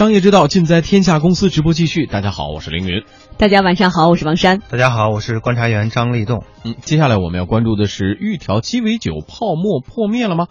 商业之道尽在天下公司直播继续。大家好，我是凌云。大家晚上好，我是王珊。大家好，我是观察员张立栋。嗯，接下来我们要关注的是玉条鸡尾酒泡沫破灭了吗？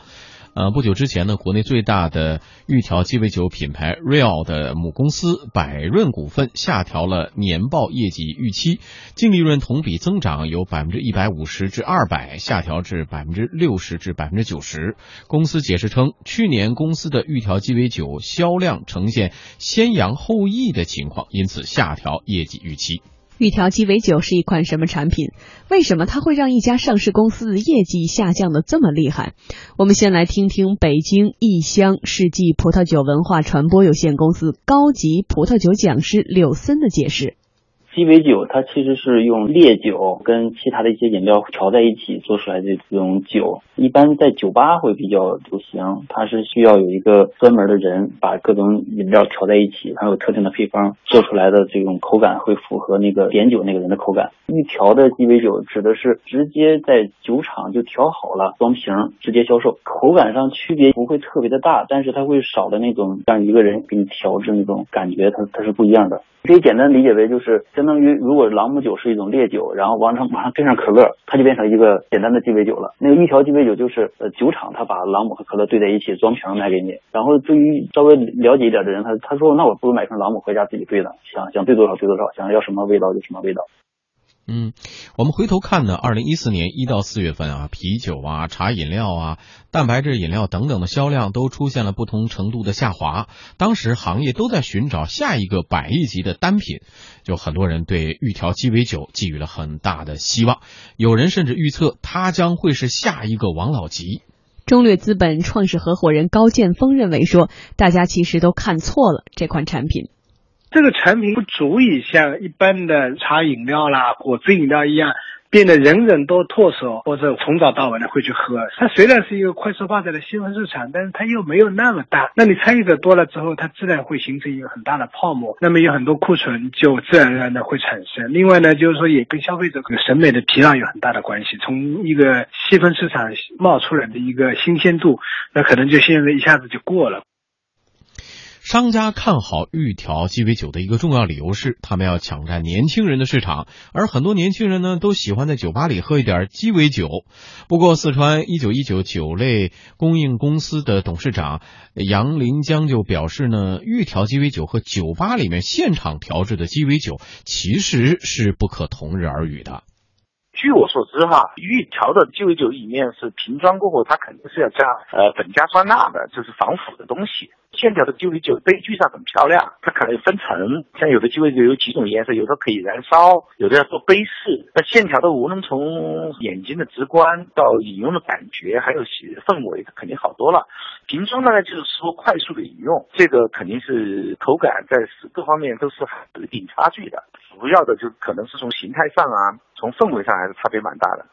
呃，不久之前呢，国内最大的玉条鸡尾酒品牌 Real 的母公司百润股份下调了年报业绩预期，净利润同比增长由百分之一百五十至二百下调至百分之六十至百分之九十。公司解释称，去年公司的玉条鸡尾酒销量呈现先扬后抑的情况，因此下调业绩预期。玉条鸡尾酒是一款什么产品？为什么它会让一家上市公司的业绩下降的这么厉害？我们先来听听北京异香世纪葡萄酒文化传播有限公司高级葡萄酒讲师柳森的解释。鸡尾酒它其实是用烈酒跟其他的一些饮料调在一起做出来的这种酒，一般在酒吧会比较流行。它是需要有一个专门的人把各种饮料调在一起，还有特定的配方做出来的这种口感会符合那个点酒那个人的口感。预调的鸡尾酒指的是直接在酒厂就调好了装瓶直接销售，口感上区别不会特别的大，但是它会少的那种让一个人给你调制那种感觉，它它是不一样的。可以简单理解为就是相当于，如果朗姆酒是一种烈酒，然后往上马上跟上可乐，它就变成一个简单的鸡尾酒了。那个一条鸡尾酒就是呃酒厂他把朗姆和可乐兑在一起装瓶卖给你。然后对于稍微了解一点的人，他他说那我不如买瓶朗姆回家自己兑呢，想想兑多少兑多少，想要什么味道就什么味道。嗯，我们回头看呢，二零一四年一到四月份啊，啤酒啊、茶饮料啊、蛋白质饮料等等的销量都出现了不同程度的下滑。当时行业都在寻找下一个百亿级的单品，就很多人对玉条鸡尾酒寄予了很大的希望，有人甚至预测它将会是下一个王老吉。中略资本创始合伙人高建峰认为说，大家其实都看错了这款产品。这个产品不足以像一般的茶饮料啦、果汁饮料一样，变得人人都唾手或者从早到晚的会去喝。它虽然是一个快速发展的细分市场，但是它又没有那么大。那你参与者多了之后，它自然会形成一个很大的泡沫，那么有很多库存就自然而然的会产生。另外呢，就是说也跟消费者审美的疲劳有很大的关系。从一个细分市场冒出来的一个新鲜度，那可能就现在一下子就过了。商家看好预调鸡尾酒的一个重要理由是，他们要抢占年轻人的市场，而很多年轻人呢都喜欢在酒吧里喝一点鸡尾酒。不过，四川一九一九酒类供应公司的董事长杨林江就表示呢，预调鸡尾酒和酒吧里面现场调制的鸡尾酒其实是不可同日而语的。据我所知，哈，玉条的鸡尾酒里面是瓶装过后，它肯定是要加呃苯加酸钠的，就是防腐的东西。线条的鸡尾酒杯具上很漂亮，它可能分层，像有的鸡尾酒有几种颜色，有的可以燃烧，有的要做杯式。那线条的无论从眼睛的直观到饮用的感觉，还有氛围，它肯定好多了。瓶装呢，就是说快速的饮用，这个肯定是口感在各方面都是有一定差距的。主要的就可能是从形态上啊，从氛围上还是差别蛮大的。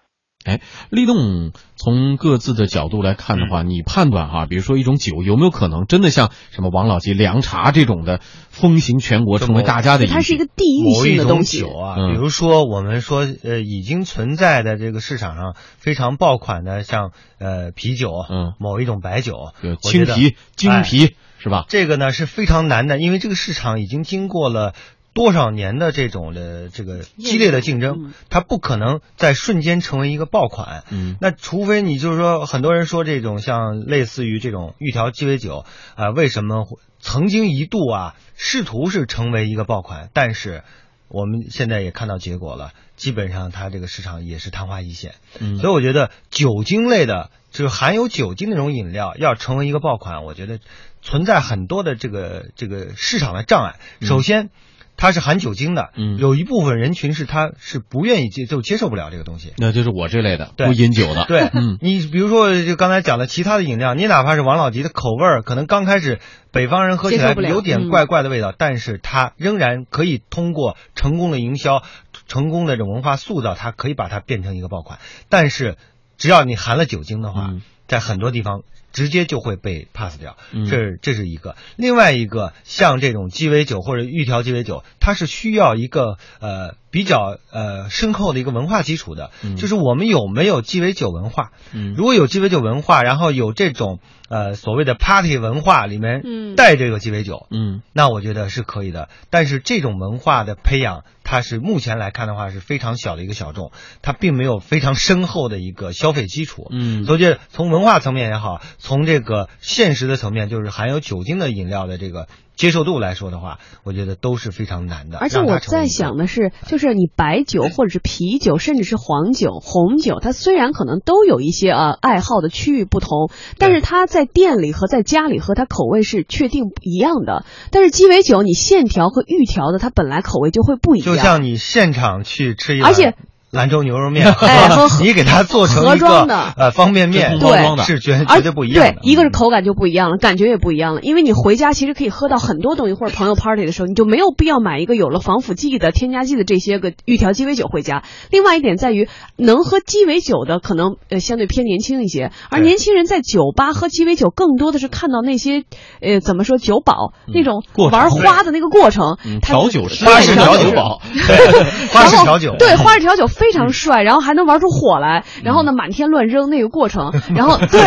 哎，立栋从各自的角度来看的话，你判断哈，比如说一种酒有没有可能真的像什么王老吉凉茶这种的风行全国，成为大家的？它是一个地域性的东西啊。比如说我们说呃已经存在的这个市场上非常爆款的，像呃啤酒，嗯，某一种白酒，对青啤、金啤是吧？这个呢是非常难的，因为这个市场已经经过了。多少年的这种的这个激烈的竞争，它不可能在瞬间成为一个爆款。嗯，那除非你就是说，很多人说这种像类似于这种玉条鸡尾酒啊，为什么曾经一度啊试图是成为一个爆款？但是我们现在也看到结果了，基本上它这个市场也是昙花一现。嗯，所以我觉得酒精类的，就是含有酒精那种饮料要成为一个爆款，我觉得存在很多的这个这个市场的障碍。首先。它是含酒精的，嗯，有一部分人群是他是不愿意接就接受不了这个东西，那就是我这类的不饮酒的，对，嗯，你比如说就刚才讲的其他的饮料，你哪怕是王老吉的口味儿，可能刚开始北方人喝起来有点怪怪的味道，但是它仍然可以通过成功的营销、成功的这种文化塑造，它可以把它变成一个爆款。但是只要你含了酒精的话，在很多地方。直接就会被 pass 掉，这这是一个。另外一个，像这种鸡尾酒或者玉条鸡尾酒，它。它是需要一个呃比较呃深厚的一个文化基础的，就是我们有没有鸡尾酒文化？嗯，如果有鸡尾酒文化，然后有这种呃所谓的 party 文化里面带这个鸡尾酒，嗯，那我觉得是可以的。但是这种文化的培养，它是目前来看的话是非常小的一个小众，它并没有非常深厚的一个消费基础。嗯，所以从文化层面也好，从这个现实的层面，就是含有酒精的饮料的这个。接受度来说的话，我觉得都是非常难的。而且我在想的是，就是你白酒或者是啤酒，甚至是黄酒、红酒，它虽然可能都有一些呃爱好的区域不同，但是它在店里和在家里和它口味是确定一样的。但是鸡尾酒，你现调和预调的，它本来口味就会不一样。就像你现场去吃一而且。兰州牛肉面，哎，你给它做成盒装的。呃方便面，对，是绝绝对不一样的。对，一个是口感就不一样了，感觉也不一样了。因为你回家其实可以喝到很多东西，或者朋友 party 的时候，你就没有必要买一个有了防腐剂的、添加剂的这些个预调鸡尾酒回家。另外一点在于，能喝鸡尾酒的可能呃相对偏年轻一些，而年轻人在酒吧喝鸡尾酒，更多的是看到那些呃怎么说酒保那种玩花的那个过程，调酒师花式调酒保，花式调酒，对，花式调酒非常帅，然后。还能玩出火来，然后呢，满天乱扔那个过程，然后对，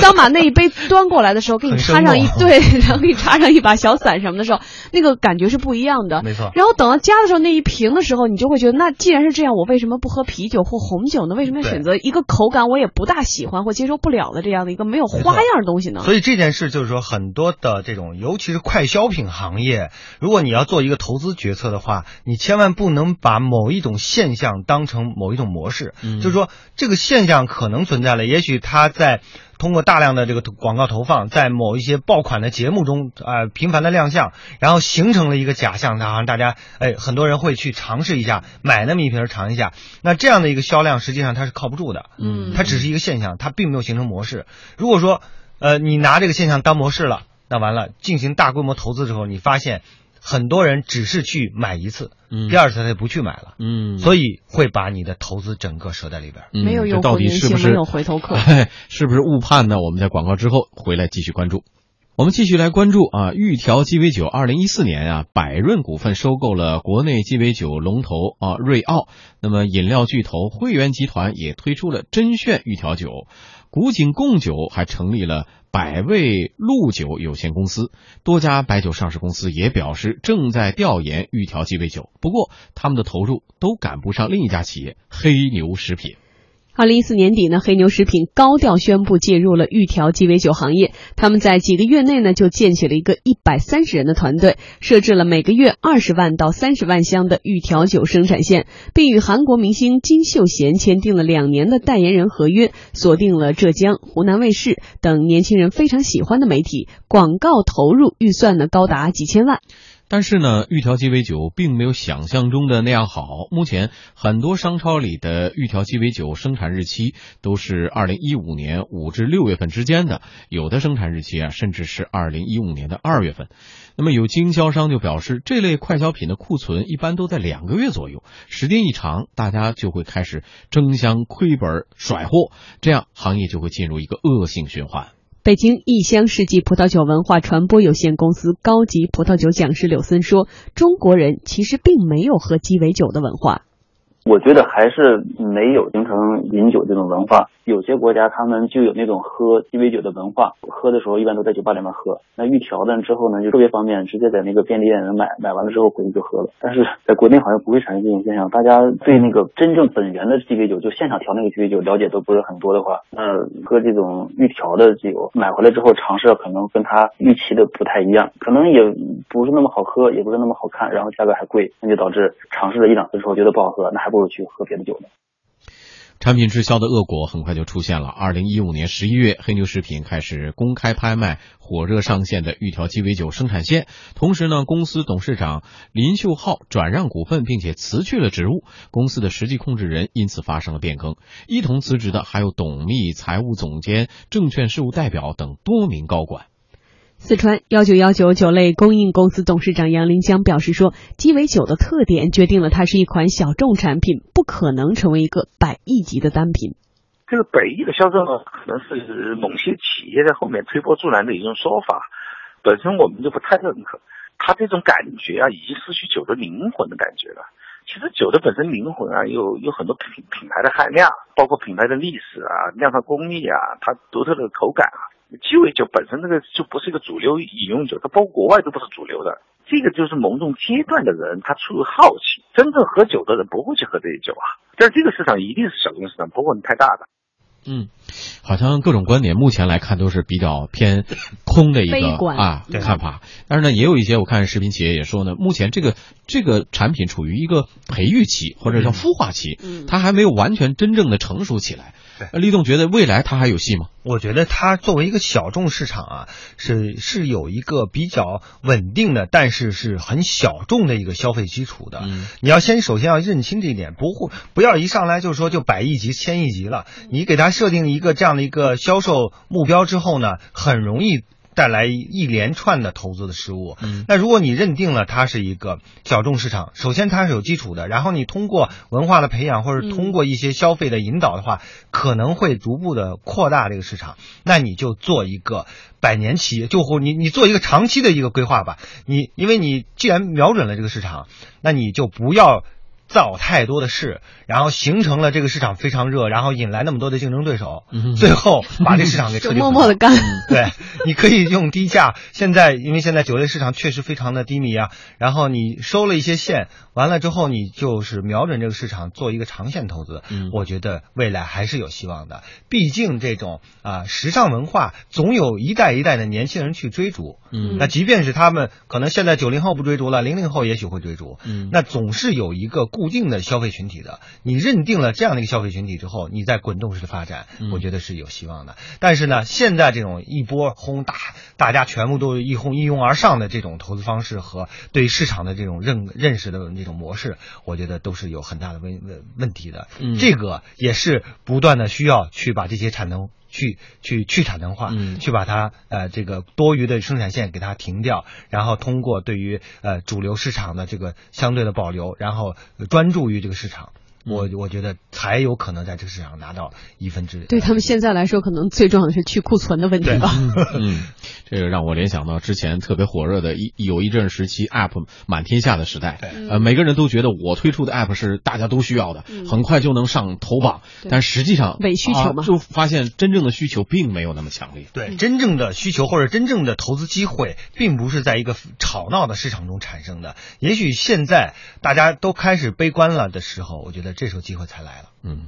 当把那一杯端过来的时候，给你插上一对，然后给你插上一把小伞什么的时候，那个感觉是不一样的。没错。然后等到加的时候，那一瓶的时候，你就会觉得，那既然是这样，我为什么不喝啤酒或红酒呢？为什么要选择一个口感我也不大喜欢或接受不了的这样的一个没有花样的东西呢？所以这件事就是说，很多的这种，尤其是快消品行业，如果你要做一个投资决策的话，你千万不能把某一种现象当成某一种模式。是，就是说这个现象可能存在了，也许他在通过大量的这个广告投放，在某一些爆款的节目中啊频繁的亮相，然后形成了一个假象，好像大家哎很多人会去尝试一下，买那么一瓶尝一下，那这样的一个销量实际上它是靠不住的，嗯，它只是一个现象，它并没有形成模式。如果说呃你拿这个现象当模式了，那完了进行大规模投资之后，你发现。很多人只是去买一次，嗯，第二次他就不去买了，嗯，所以会把你的投资整个折在里边，没有这到底是不是没有回头客？是不是误判呢？我们在广告之后回来继续关注。我们继续来关注啊，玉条鸡尾酒二零一四年啊，百润股份收购了国内鸡尾酒龙头啊瑞奥，那么饮料巨头汇源集团也推出了真炫玉条酒。古井贡酒还成立了百味鹿酒有限公司，多家白酒上市公司也表示正在调研预调鸡尾酒，不过他们的投入都赶不上另一家企业黑牛食品。二零一四年底呢，黑牛食品高调宣布介入了预调鸡尾酒行业。他们在几个月内呢，就建起了一个一百三十人的团队，设置了每个月二十万到三十万箱的预调酒生产线，并与韩国明星金秀贤签订了两年的代言人合约，锁定了浙江、湖南卫视等年轻人非常喜欢的媒体，广告投入预算呢高达几千万。但是呢，玉条鸡尾酒并没有想象中的那样好。目前很多商超里的玉条鸡尾酒生产日期都是二零一五年五至六月份之间的，有的生产日期啊，甚至是二零一五年的二月份。那么有经销商就表示，这类快消品的库存一般都在两个月左右，时间一长，大家就会开始争相亏本甩货，这样行业就会进入一个恶性循环。北京异乡世纪葡萄酒文化传播有限公司高级葡萄酒讲师柳森说：“中国人其实并没有喝鸡尾酒的文化。”我觉得还是没有形成饮酒这种文化。有些国家他们就有那种喝鸡尾酒的文化，喝的时候一般都在酒吧里面喝。那预调的之后呢，就特别方便，直接在那个便利店能买，买完了之后回去就喝了。但是在国内好像不会产生这种现象。大家对那个真正本源的鸡尾酒，就现场调那个鸡尾酒了解都不是很多的话，那喝这种预调的酒，买回来之后尝试可能跟他预期的不太一样，可能也不是那么好喝，也不是那么好看，然后价格还贵，那就导致尝试了一两次之后觉得不好喝，那还不过去喝别的酒呢。产品滞销的恶果很快就出现了。二零一五年十一月，黑牛食品开始公开拍卖火热上线的玉条鸡尾酒生产线，同时呢，公司董事长林秀浩转让股份，并且辞去了职务，公司的实际控制人因此发生了变更。一同辞职的还有董秘、财务总监、证券事务代表等多名高管。四川幺九幺九酒类供应公司董事长杨林江表示说：“鸡尾酒的特点决定了它是一款小众产品，不可能成为一个百亿级的单品。这个百亿的销售呢，可能是某些企业在后面推波助澜的一种说法，本身我们就不太认可。它这种感觉啊，已经失去酒的灵魂的感觉了。其实酒的本身灵魂啊，有有很多品品牌的含量，包括品牌的历史啊、酿造工艺啊、它独特的口感啊。鸡尾酒本身这个就不是一个主流饮用酒，它包括国外都不是主流的。这个就是某种阶段的人，他出于好奇，真正喝酒的人不会去喝这些酒啊。但这个市场一定是小众市场，不会太大的。嗯，好像各种观点目前来看都是比较偏空的一个啊看法。但是呢，也有一些我看食品企业也说呢，目前这个这个产品处于一个培育期或者叫孵化期，它还没有完全真正的成熟起来。立栋觉得未来它还有戏吗？我觉得它作为一个小众市场啊，是是有一个比较稳定的，但是是很小众的一个消费基础的。你要先首先要认清这一点，不会不要一上来就说就百亿级、千亿级了。你给它设定一个这样的一个销售目标之后呢，很容易。带来一连串的投资的失误。嗯，那如果你认定了它是一个小众市场，首先它是有基础的，然后你通过文化的培养或者通过一些消费的引导的话，可能会逐步的扩大这个市场。那你就做一个百年企业，就或你你做一个长期的一个规划吧。你因为你既然瞄准了这个市场，那你就不要。造太多的事，然后形成了这个市场非常热，然后引来那么多的竞争对手，最后把这市场给彻底 默默的干。对，你可以用低价。现在因为现在酒类市场确实非常的低迷啊，然后你收了一些线，完了之后你就是瞄准这个市场做一个长线投资。嗯，我觉得未来还是有希望的。毕竟这种啊时尚文化总有一代一代的年轻人去追逐。嗯，那即便是他们可能现在九零后不追逐了，零零后也许会追逐。嗯，那总是有一个。固定的消费群体的，你认定了这样的一个消费群体之后，你再滚动式的发展，我觉得是有希望的。但是呢，现在这种一波轰大，大家全部都一哄一拥而上的这种投资方式和对市场的这种认认识的这种模式，我觉得都是有很大的问问问题的。这个也是不断的需要去把这些产能。去去去产能化，去把它呃这个多余的生产线给它停掉，然后通过对于呃主流市场的这个相对的保留，然后专注于这个市场。我我觉得才有可能在这个市场拿到一分之。对他们现在来说，可能最重要的是去库存的问题吧。嗯，这个让我联想到之前特别火热的一有一阵时期，App 满天下的时代。对。呃，每个人都觉得我推出的 App 是大家都需要的，很快就能上头榜。但实际上伪需求嘛，就发现真正的需求并没有那么强烈。对，真正的需求或者真正的投资机会，并不是在一个吵闹的市场中产生的。也许现在大家都开始悲观了的时候，我觉得。这时候机会才来了。嗯。